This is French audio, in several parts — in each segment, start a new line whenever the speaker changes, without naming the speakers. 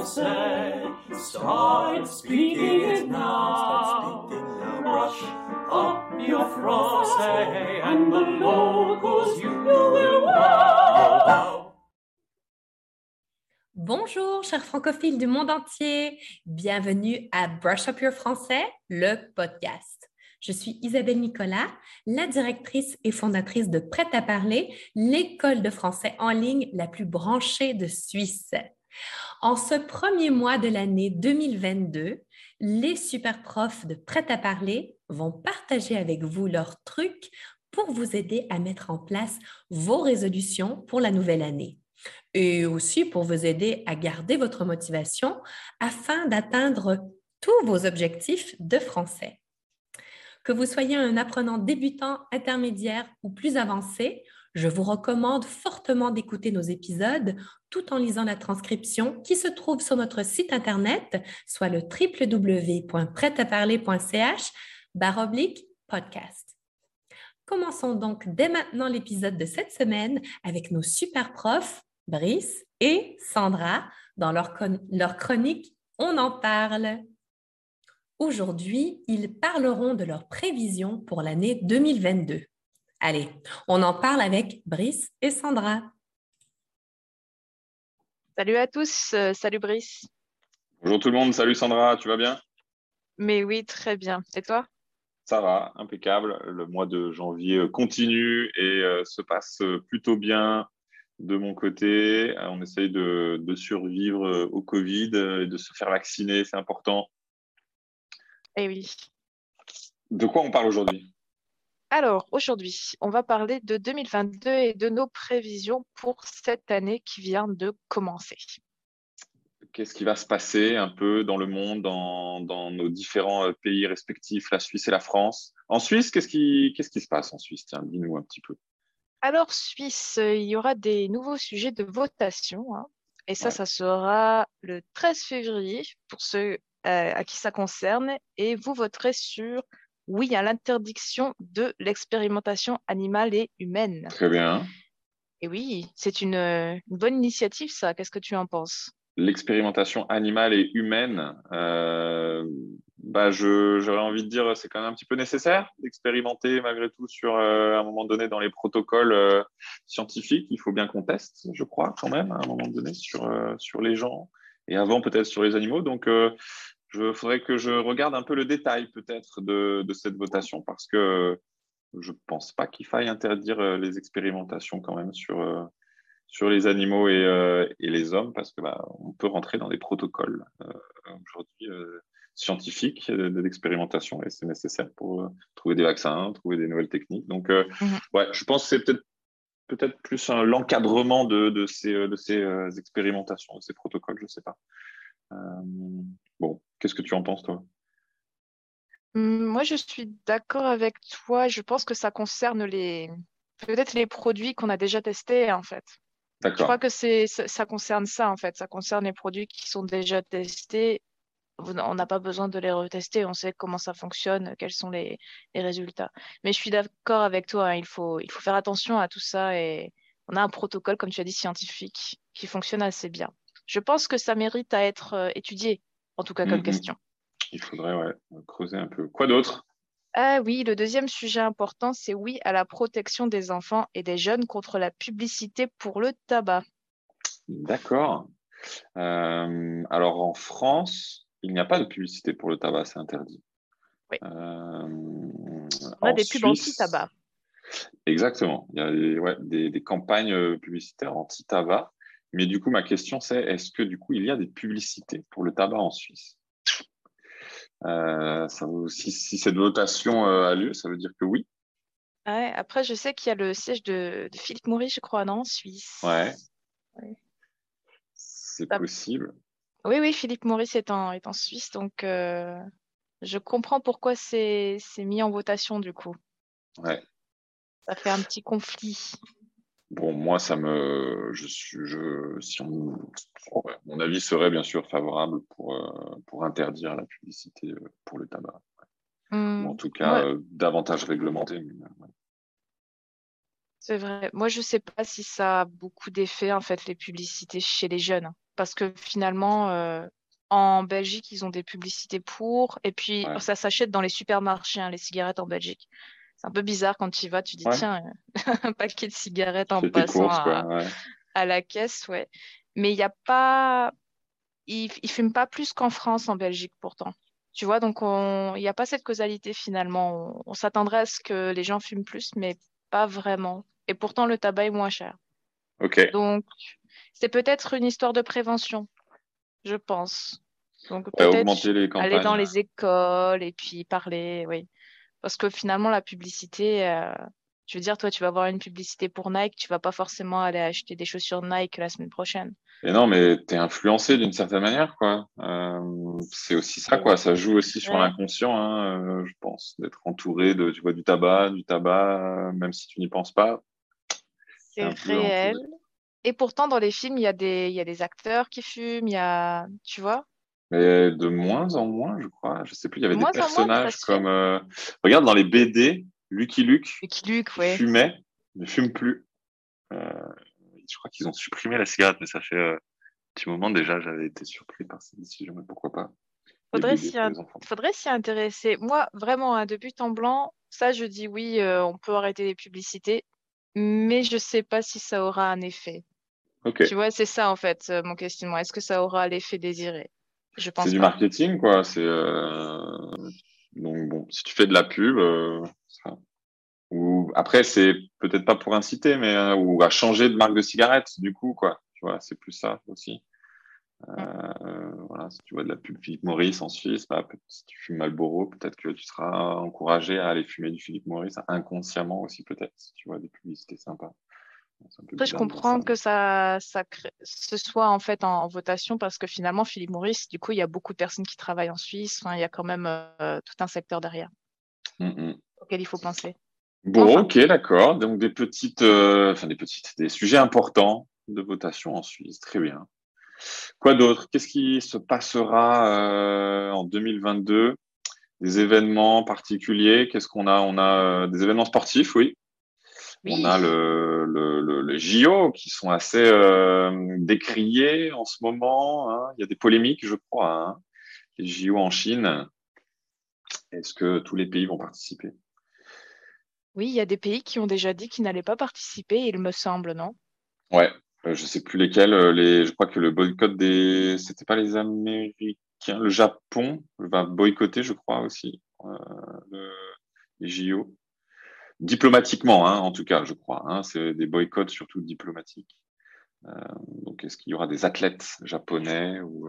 français. Start speaking it now. Brush up your français and the locals you will wow.
Bonjour, chers francophiles du monde entier. Bienvenue à Brush Up Your Français, le podcast. Je suis Isabelle Nicolas, la directrice et fondatrice de Prêt à parler, l'école de français en ligne la plus branchée de Suisse. En ce premier mois de l'année 2022, les super profs de Prêt à parler vont partager avec vous leurs trucs pour vous aider à mettre en place vos résolutions pour la nouvelle année et aussi pour vous aider à garder votre motivation afin d'atteindre tous vos objectifs de français. Que vous soyez un apprenant débutant, intermédiaire ou plus avancé, je vous recommande fortement d'écouter nos épisodes tout en lisant la transcription qui se trouve sur notre site internet, soit le www.prêtaparler.ch baroblique podcast. Commençons donc dès maintenant l'épisode de cette semaine avec nos super profs, Brice et Sandra, dans leur, leur chronique On en parle. Aujourd'hui, ils parleront de leurs prévisions pour l'année 2022. Allez, on en parle avec Brice et Sandra.
Salut à tous, euh, salut Brice.
Bonjour tout le monde, salut Sandra, tu vas bien?
Mais oui, très bien. Et toi?
Ça va, impeccable. Le mois de janvier euh, continue et euh, se passe plutôt bien de mon côté. On essaye de, de survivre au Covid et de se faire vacciner, c'est important.
Eh oui.
De quoi on parle aujourd'hui?
Alors, aujourd'hui, on va parler de 2022 et de nos prévisions pour cette année qui vient de commencer.
Qu'est-ce qui va se passer un peu dans le monde, dans, nos différents euh, pays respectifs, la Suisse et la France? En Suisse, qu'est-ce qui, qu'est-ce qui se passe en Suisse? Tiens, dis-nous un petit peu.
Alors, Suisse, il y aura des nouveaux sujets de votation. Hein. et ça, ça sera le 13 février pour ceux euh, à qui ça concerne et vous voterez sur oui à l'interdiction de l'expérimentation animale et humaine.
Très bien.
Et oui, c'est une, une, bonne initiative, ça. Qu'est-ce que tu en penses?
L'expérimentation animale et humaine, euh, bah j'aurais envie de dire c'est quand même un petit peu nécessaire d'expérimenter malgré tout sur euh, un moment donné dans les protocoles euh, scientifiques. Il faut bien qu'on teste, je crois, quand même, à un moment donné sur, euh, sur les gens et avant peut-être sur les animaux. Donc, euh, faudrait que je regarde un peu le détail peut-être de, cette votation parce que je ne pense pas qu'il faille interdire euh, les expérimentations quand même sur, euh, sur les animaux et, les hommes parce que bah, on peut rentrer dans des protocoles aujourd'hui scientifiques d'expérimentation et c'est nécessaire pour trouver des vaccins, trouver des nouvelles techniques. Donc, mhm. ouais, je pense que c'est peut-être peut-être plus l'encadrement de, ces, de ces euh, expérimentations, de ces protocoles, je ne sais pas. Euh, bon, qu'est-ce que tu en penses, toi?
Hum, Moi, je suis d'accord avec toi. Je pense que ça concerne les peut-être les produits qu'on a déjà testés, en fait. Je crois que c'est ça concerne ça, en fait. Ça concerne les produits qui sont déjà testés on n'a pas besoin de les retester, on sait comment ça fonctionne, quels sont les, résultats. Mais je suis d'accord avec toi, hein, il, faut, il faut faire attention à tout ça et on a un protocole, comme tu as dit, scientifique qui fonctionne assez bien. Je pense que ça mérite à être euh, étudié, en tout cas comme mhm. question.
Il faudrait ouais, creuser un peu. Quoi d'autre?
Ah oui, le deuxième sujet important, c'est oui à la protection des enfants et des jeunes contre la publicité pour le tabac.
D'accord. Euh, alors en France, il n'y a pas de publicité pour le tabac, c'est interdit.
Oui. Euh, on a des pubs anti-tabac.
Exactement. Il y a des, campagnes publicitaires anti-tabac. Mais du coup, ma question, c'est est-ce que du coup, il y a des publicités pour le tabac en Suisse? Euh, si, cette votation a lieu, ça veut dire que oui.
après, je sais qu'il y a le siège de, Philippe Maurice, je crois, non, en Suisse.
Ouais. C'est possible.
Oui, oui, Philippe Maurice est en, est en Suisse, donc euh, je comprends pourquoi c'est mis en votation du coup.
Ouais.
Ça fait un petit conflit.
Bon, moi, ça me. Je, je, si on, mon avis serait bien sûr favorable pour, euh, pour interdire la publicité euh, pour le tabac. Mmh. en tout cas, davantage réglementé.
C'est vrai. Moi, je ne sais pas si ça a beaucoup d'effet, en fait, les publicités chez les jeunes. Parce que finalement, euh, en Belgique, ils ont des publicités pour. Et puis, ça s'achète dans les supermarchés, hein, les cigarettes en Belgique. C'est un peu bizarre quand tu y vas, tu dis, tiens, un paquet de cigarettes en passant à, la caisse, ouais. Mais il n'y a pas. Ils ne fument pas plus qu'en France, en Belgique, pourtant. Tu vois, donc il n'y a pas cette causalité finalement. On, s'attendrait à ce que les gens fument plus, mais pas vraiment. Et pourtant, le tabac est moins cher.
Ok.
Donc, c'est peut-être une histoire de prévention, je pense. Donc, peut-être aller dans les écoles et puis parler, oui. Parce que finalement, la publicité, euh, je veux dire, toi, tu vas voir une publicité pour Nike, tu vas pas forcément aller acheter des chaussures Nike la semaine prochaine.
Et non, mais tu es influencé d'une certaine manière, quoi. Euh, c'est aussi ça, quoi. Ça joue aussi sur l'inconscient, hein, euh, je pense, d'être entouré de, tu vois, du tabac, du tabac, même si tu n'y penses pas.
C'est réel. Et pourtant, dans les films, il y, a des, il y a des acteurs qui fument, il y a, tu vois.
Mais de moins en moins, je crois. Je sais plus, il y avait des personnages comme. Euh, regarde, dans les BD, Lucky Luke,
Luke ouais.
fumait, ne fume plus. Euh, je crois qu'ils ont supprimé la cigarette, mais ça fait euh, un petit moment déjà, j'avais été surpris par cette décision, mais pourquoi pas
Faudrait s'y intéresser. Moi, vraiment, hein, de but en blanc, ça, je dis oui, on peut arrêter les publicités, mais je ne sais pas si ça aura un effet. Tu vois, c'est ça en fait mon questionnement. Est-ce que ça aura l'effet désiré?
Je pense. C'est du marketing, quoi. C'est donc bon, si tu fais de la pub, ça, ou après, c'est peut-être pas pour inciter, mais euh, ou à changer de marque de cigarette, du coup, quoi. Tu vois, c'est plus ça aussi. Euh, voilà, si tu vois de la pub Philippe Maurice en Suisse, bah, si tu fumes Marlboro, peut-être que tu seras encouragé à aller fumer du Philippe Maurice inconsciemment aussi, peut-être, si tu vois des publicités sympas.
Après, je comprends que ça, ça ce soit en fait en, votation parce que finalement, Philippe Maurice, du coup, il y a beaucoup de personnes qui travaillent en Suisse. il y a quand même euh, tout un secteur derrière mmh auquel il faut penser.
Bon, ok, d'accord. Donc des petites, euh, enfin des petites, des sujets importants de votation en Suisse. Très bien. Quoi d'autre? Qu'est-ce qui se passera euh, en 2022 Des événements particuliers? Qu'est-ce qu'on a? On a des événements sportifs, oui. On a le, le, le, JO qui sont assez décriés en ce moment. Hein. Il y a des polémiques, je crois. Hein. Les JO en Chine. Est-ce que tous les pays vont participer?
Oui, il y a des pays qui ont déjà dit qu'ils n'allaient pas participer, il me semble, non?
Ouais, euh, je ne sais plus lesquels. Euh, les, je crois que le boycott des. C'était pas les Américains. Le Japon va boycotter, je crois aussi, euh, les JO. Diplomatiquement, hein, en tout cas, je crois. Hein, c'est des boycotts surtout diplomatiques. donc, est-ce qu'il y aura des athlètes japonais ou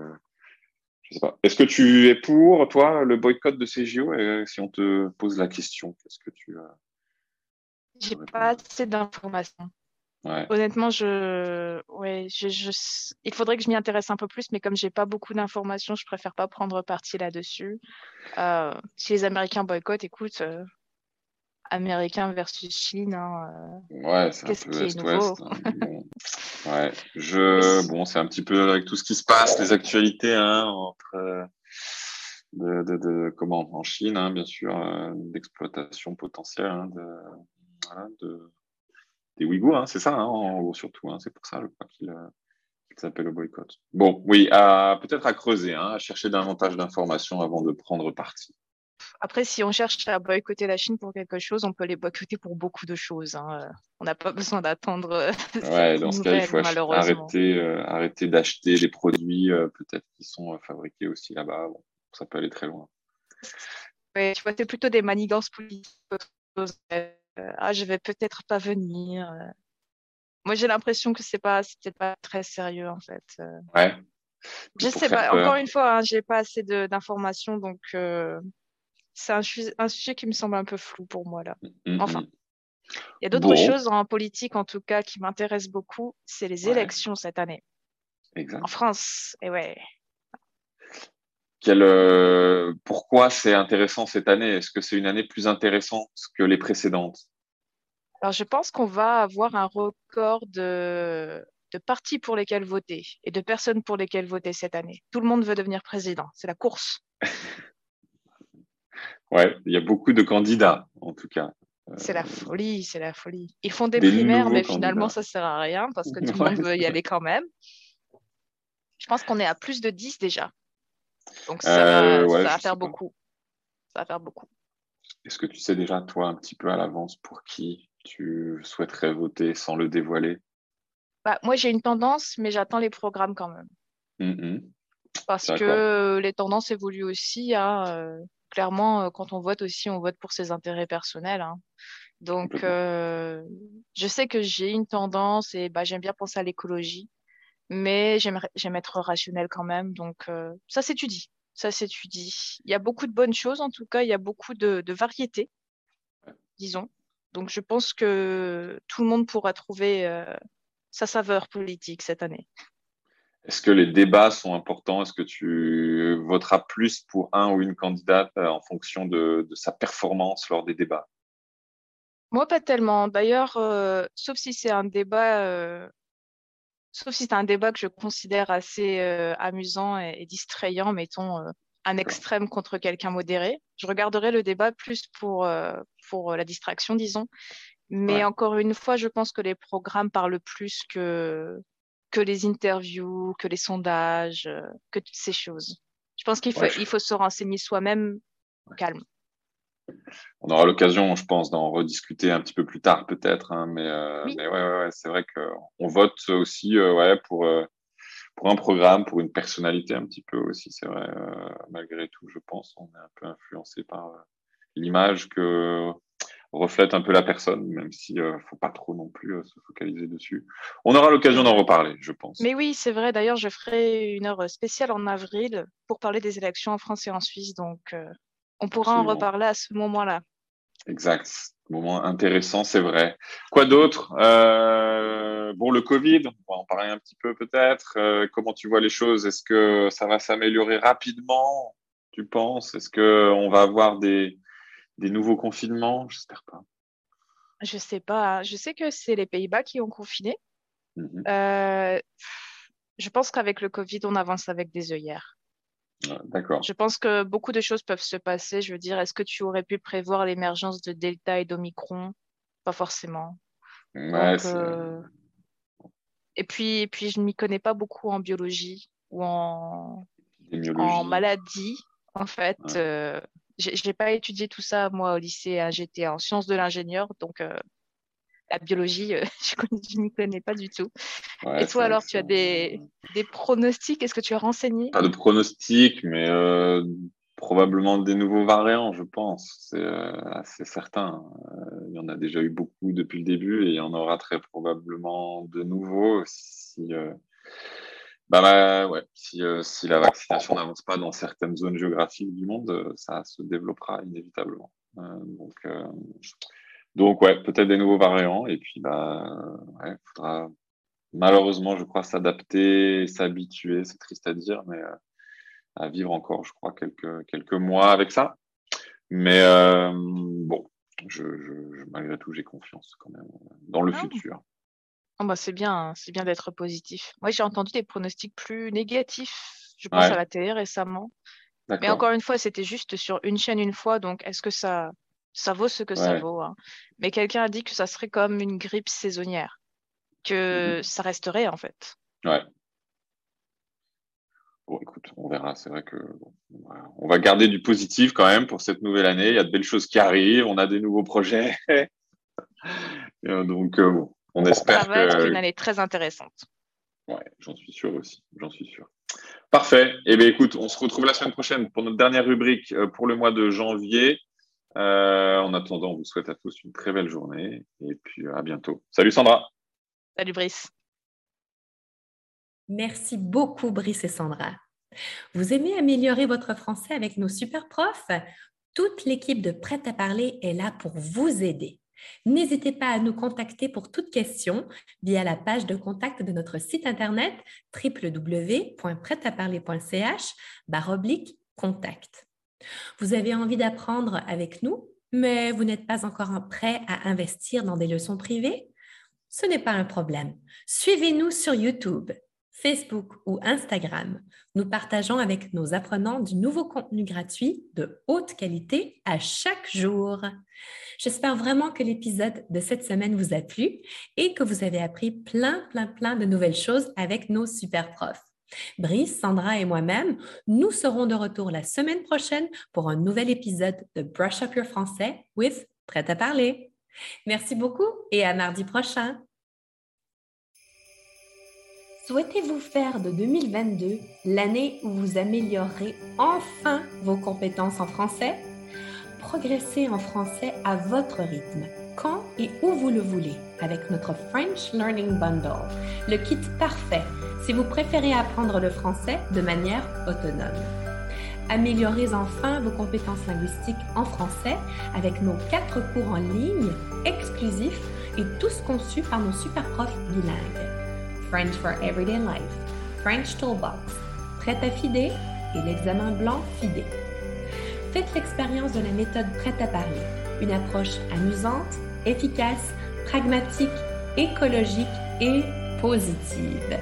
je sais pas. Est-ce que tu es pour, toi, le boycott de ces JO Si on te pose la question, qu'est-ce que tu
j'ai pas assez d'informations. Honnêtement, je... Ouais, je, il faudrait que je m'y intéresse un peu plus, mais comme j'ai pas beaucoup d'informations, je préfère pas prendre parti là-dessus. Euh, si les Américains boycottent, écoute, euh, Américains versus Chine, hein,
euh, ouais, c'est qu'est-ce qui est nouveau hein, bon. Ouais, je... bon, c'est un petit peu avec tout ce qui se passe, les actualités hein, entre de, de, de, comment en Chine, hein, bien sûr, d'exploitation potentielle hein, de de, des Ouïghours, hein, c'est ça, hein, surtout. Hein, c'est pour ça, je crois qu'il euh, s'appelle le boycott. Bon, oui, peut-être à creuser, à chercher davantage d'informations avant de prendre parti.
Après, si on cherche à boycotter la Chine pour quelque chose, on peut les boycotter pour beaucoup de choses. On n'a pas besoin d'attendre. Euh,
ouais, dans ce cas, il faut arrêter, euh, arrêter d'acheter des produits peut-être qui sont fabriqués aussi là-bas. ça peut aller très loin.
Oui, tu vois, c'est plutôt des manigances politiques euh, ah, je vais peut-être pas venir. Euh. Moi, j'ai l'impression que c'est pas, peut-être pas très sérieux en fait. Euh.
Ouais.
Je sais pas. Encore une fois, hein, j'ai pas assez d'informations, donc c'est un, un, sujet qui me semble un peu flou pour moi là. Mmh, mmh, enfin, il y a d'autres choses en politique en tout cas qui m'intéressent beaucoup. C'est les élections cette année.
Exact.
En France. Et ouais.
Euh, pourquoi c'est intéressant cette année? Est-ce que c'est une année plus intéressante que les précédentes?
Alors, je pense qu'on va avoir un record de, de partis pour lesquels voter et de personnes pour lesquelles voter cette année. Tout le monde veut devenir président. C'est la course.
ouais, il y a beaucoup de candidats, en tout cas.
C'est la folie, c'est la folie. Ils font des, primaires, mais finalement, ça sert à rien parce que tout le monde veut y aller quand même. Je pense qu'on est à plus de 10 déjà. Donc ça, va faire beaucoup. Ça va faire beaucoup.
Est-ce que tu sais déjà, toi, un petit peu à l'avance, pour qui tu souhaiterais voter sans le dévoiler?
Bah, Moi, j'ai une tendance, mais j'attends les programmes quand même. Mm-hmm. Parce que les tendances évoluent aussi. Hein, euh, clairement, euh, quand on vote aussi, on vote pour ses intérêts personnels. Hein. Donc, euh, je sais que j'ai une tendance et bah, j'aime bien penser à l'écologie, mais j'aime être rationnel quand même. Donc, ça s'étudie ça s'étudie. Il y a beaucoup de bonnes choses, en tout cas, il y a beaucoup de, de variétés, disons. Donc, je pense que tout le monde pourra trouver euh, sa saveur politique cette année.
Est-ce que les débats sont importants? Est-ce que tu voteras plus pour un ou une candidate euh, en fonction de, sa performance lors des débats?
Moi, pas tellement. D'ailleurs, euh, sauf si c'est un débat sauf si c'est un débat que je considère assez euh, amusant et, distrayant, mettons euh, un extrême contre quelqu'un modéré. Je regarderai le débat plus pour, euh, pour la distraction, disons. Mais encore une fois, je pense que les programmes parlent plus que, que les interviews, que les sondages, que toutes ces choses. Je pense qu'il faut, il faut se renseigner soi-même calme
on aura l'occasion, je pense, d'en rediscuter un petit peu plus tard peut-être. Hein, mais, euh, mais ouais, ouais, c'est vrai qu'on vote aussi euh, ouais, pour, euh, pour un programme, pour une personnalité un petit peu aussi. C'est vrai, malgré tout, je pense, on est un peu influencé par l'image que reflète un peu la personne, même s'il ne faut pas trop non plus se focaliser dessus. On aura l'occasion d'en reparler, je pense.
Mais oui, c'est vrai. D'ailleurs, je ferai une heure spéciale en avril pour parler des élections en France et en Suisse. Donc, on pourra en reparler à ce moment-là.
Exact. Moment intéressant, c'est vrai. Quoi d'autre? Euh, Bon, le Covid, on va en parler un petit peu peut-être. Euh, comment tu vois les choses? Est-ce que ça va s'améliorer rapidement Tu penses? Est-ce qu'on va avoir des, nouveaux confinements J'espère pas.
Je sais pas. Je sais que c'est les Pays-Bas qui ont confiné. Mhm. Euh, je pense qu'avec le Covid, on avance avec des œillères.
D'accord.
Je pense que beaucoup de choses peuvent se passer. Je veux dire, est-ce que tu aurais pu prévoir l'émergence de Delta et d'Omicron? Pas forcément. Euh, et puis, puis, je ne m'y connais pas beaucoup en biologie ou en, en maladie. En fait, euh, je n'ai pas étudié tout ça, moi, au lycée. Hein. J'étais en sciences de l'ingénieur. Donc, euh, la biologie, euh, je ne m'y connais pas du tout. Et toi, alors, tu as des, des pronostics? Est-ce que tu as renseigné?
Pas de pronostics, mais euh, probablement des nouveaux variants, je pense. C'est euh, assez certain. il y en a déjà eu beaucoup depuis le début et il y en aura très probablement de nouveaux si. Bah, ouais, si, si la vaccination n'avance pas dans certaines zones géographiques du monde, ça se développera inévitablement. donc, donc, ouais, peut-être des nouveaux variants. Et puis, bah, ouais, faudra malheureusement, je crois, s'adapter, s'habituer. C'est triste à dire, mais euh, à vivre encore, je crois, quelques, quelques mois avec ça. Mais euh, bon, je, malgré tout, j'ai confiance quand même dans le ah. futur.
Oh, bah, c'est bien, hein, c'est bien d'être positif. Moi, j'ai entendu des pronostics plus négatifs. Je pense à la télé récemment. Mais encore une fois, c'était juste sur une chaîne une fois. Donc, est-ce que ça, ça vaut ce que ça vaut. Hein? Mais quelqu'un a dit que ça serait comme une grippe saisonnière, que mhm. ça resterait en fait.
Ouais. Bon, écoute, on verra. C'est vrai que on va garder du positif quand même pour cette nouvelle année. Il y a de belles choses qui arrivent. On a des nouveaux projets. Euh, donc, euh, bon, on espère
ça va être une année très intéressante.
Ouais, j'en suis sûr aussi. J'en suis sûr. Parfait. Eh bien, écoute, on se retrouve la semaine prochaine pour notre dernière rubrique euh, pour le mois de janvier. Euh, en attendant, on vous souhaite à tous une très belle journée et puis à bientôt. Salut Sandra.
Salut Brice.
Merci beaucoup Brice et Sandra. Vous aimez améliorer votre français avec nos super profs? Toute l'équipe de Prêt à parler est là pour vous aider. N'hésitez pas à nous contacter pour toute question via la page de contact de notre site internet www.prêtaparler.ch contact. Vous avez envie d'apprendre avec nous, mais vous n'êtes pas encore prêt à investir dans des leçons privées? Ce n'est pas un problème. Suivez-nous sur YouTube. Facebook ou Instagram, nous partageons avec nos apprenants du nouveau contenu gratuit de haute qualité à chaque jour. J'espère vraiment que l'épisode de cette semaine vous a plu et que vous avez appris plein, plein, plein de nouvelles choses avec nos super profs. Brice, Sandra et moi-même, nous serons de retour la semaine prochaine pour un nouvel épisode de Brush Up Your Français with Prêt à parler. Merci beaucoup et à mardi prochain. Souhaitez-vous faire de 2022 l'année où vous améliorerez enfin vos compétences en français? Progressez en français à votre rythme, quand et où vous le voulez, avec notre French Learning Bundle, le kit parfait si vous préférez apprendre le français de manière autonome. Améliorez enfin vos compétences linguistiques en français avec nos quatre cours en ligne exclusifs et tous conçus par nos super profs bilingues. French for Everyday Life, French Toolbox, Prêt à FIDE et l'examen blanc FIDE. Faites l'expérience de la méthode Prêt à parler, une approche amusante, efficace, pragmatique, écologique et positive.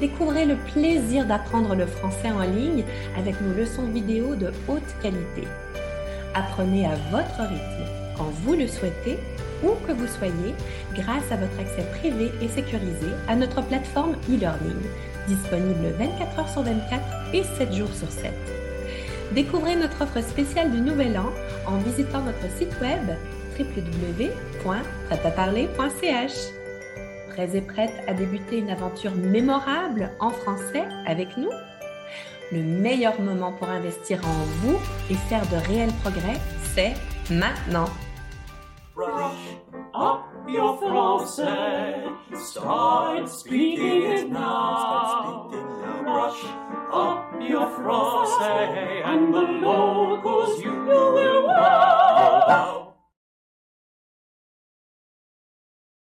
Découvrez le plaisir d'apprendre le français en ligne avec nos leçons vidéo de haute qualité. Apprenez à votre rythme, quand vous le souhaitez où que vous soyez grâce à votre accès privé et sécurisé à notre plateforme e-learning, disponible 24 heures sur 24 et 7 jours sur 7. Découvrez notre offre spéciale du Nouvel An en visitant notre site web www.prêtaparler.ch. Prêts et prêtes à débuter une aventure mémorable en français avec nous? Le meilleur moment pour investir en vous et faire de réels progrès, c'est maintenant.
Up your français. Start speaking it now. Brush up your français, and the locals you will wow.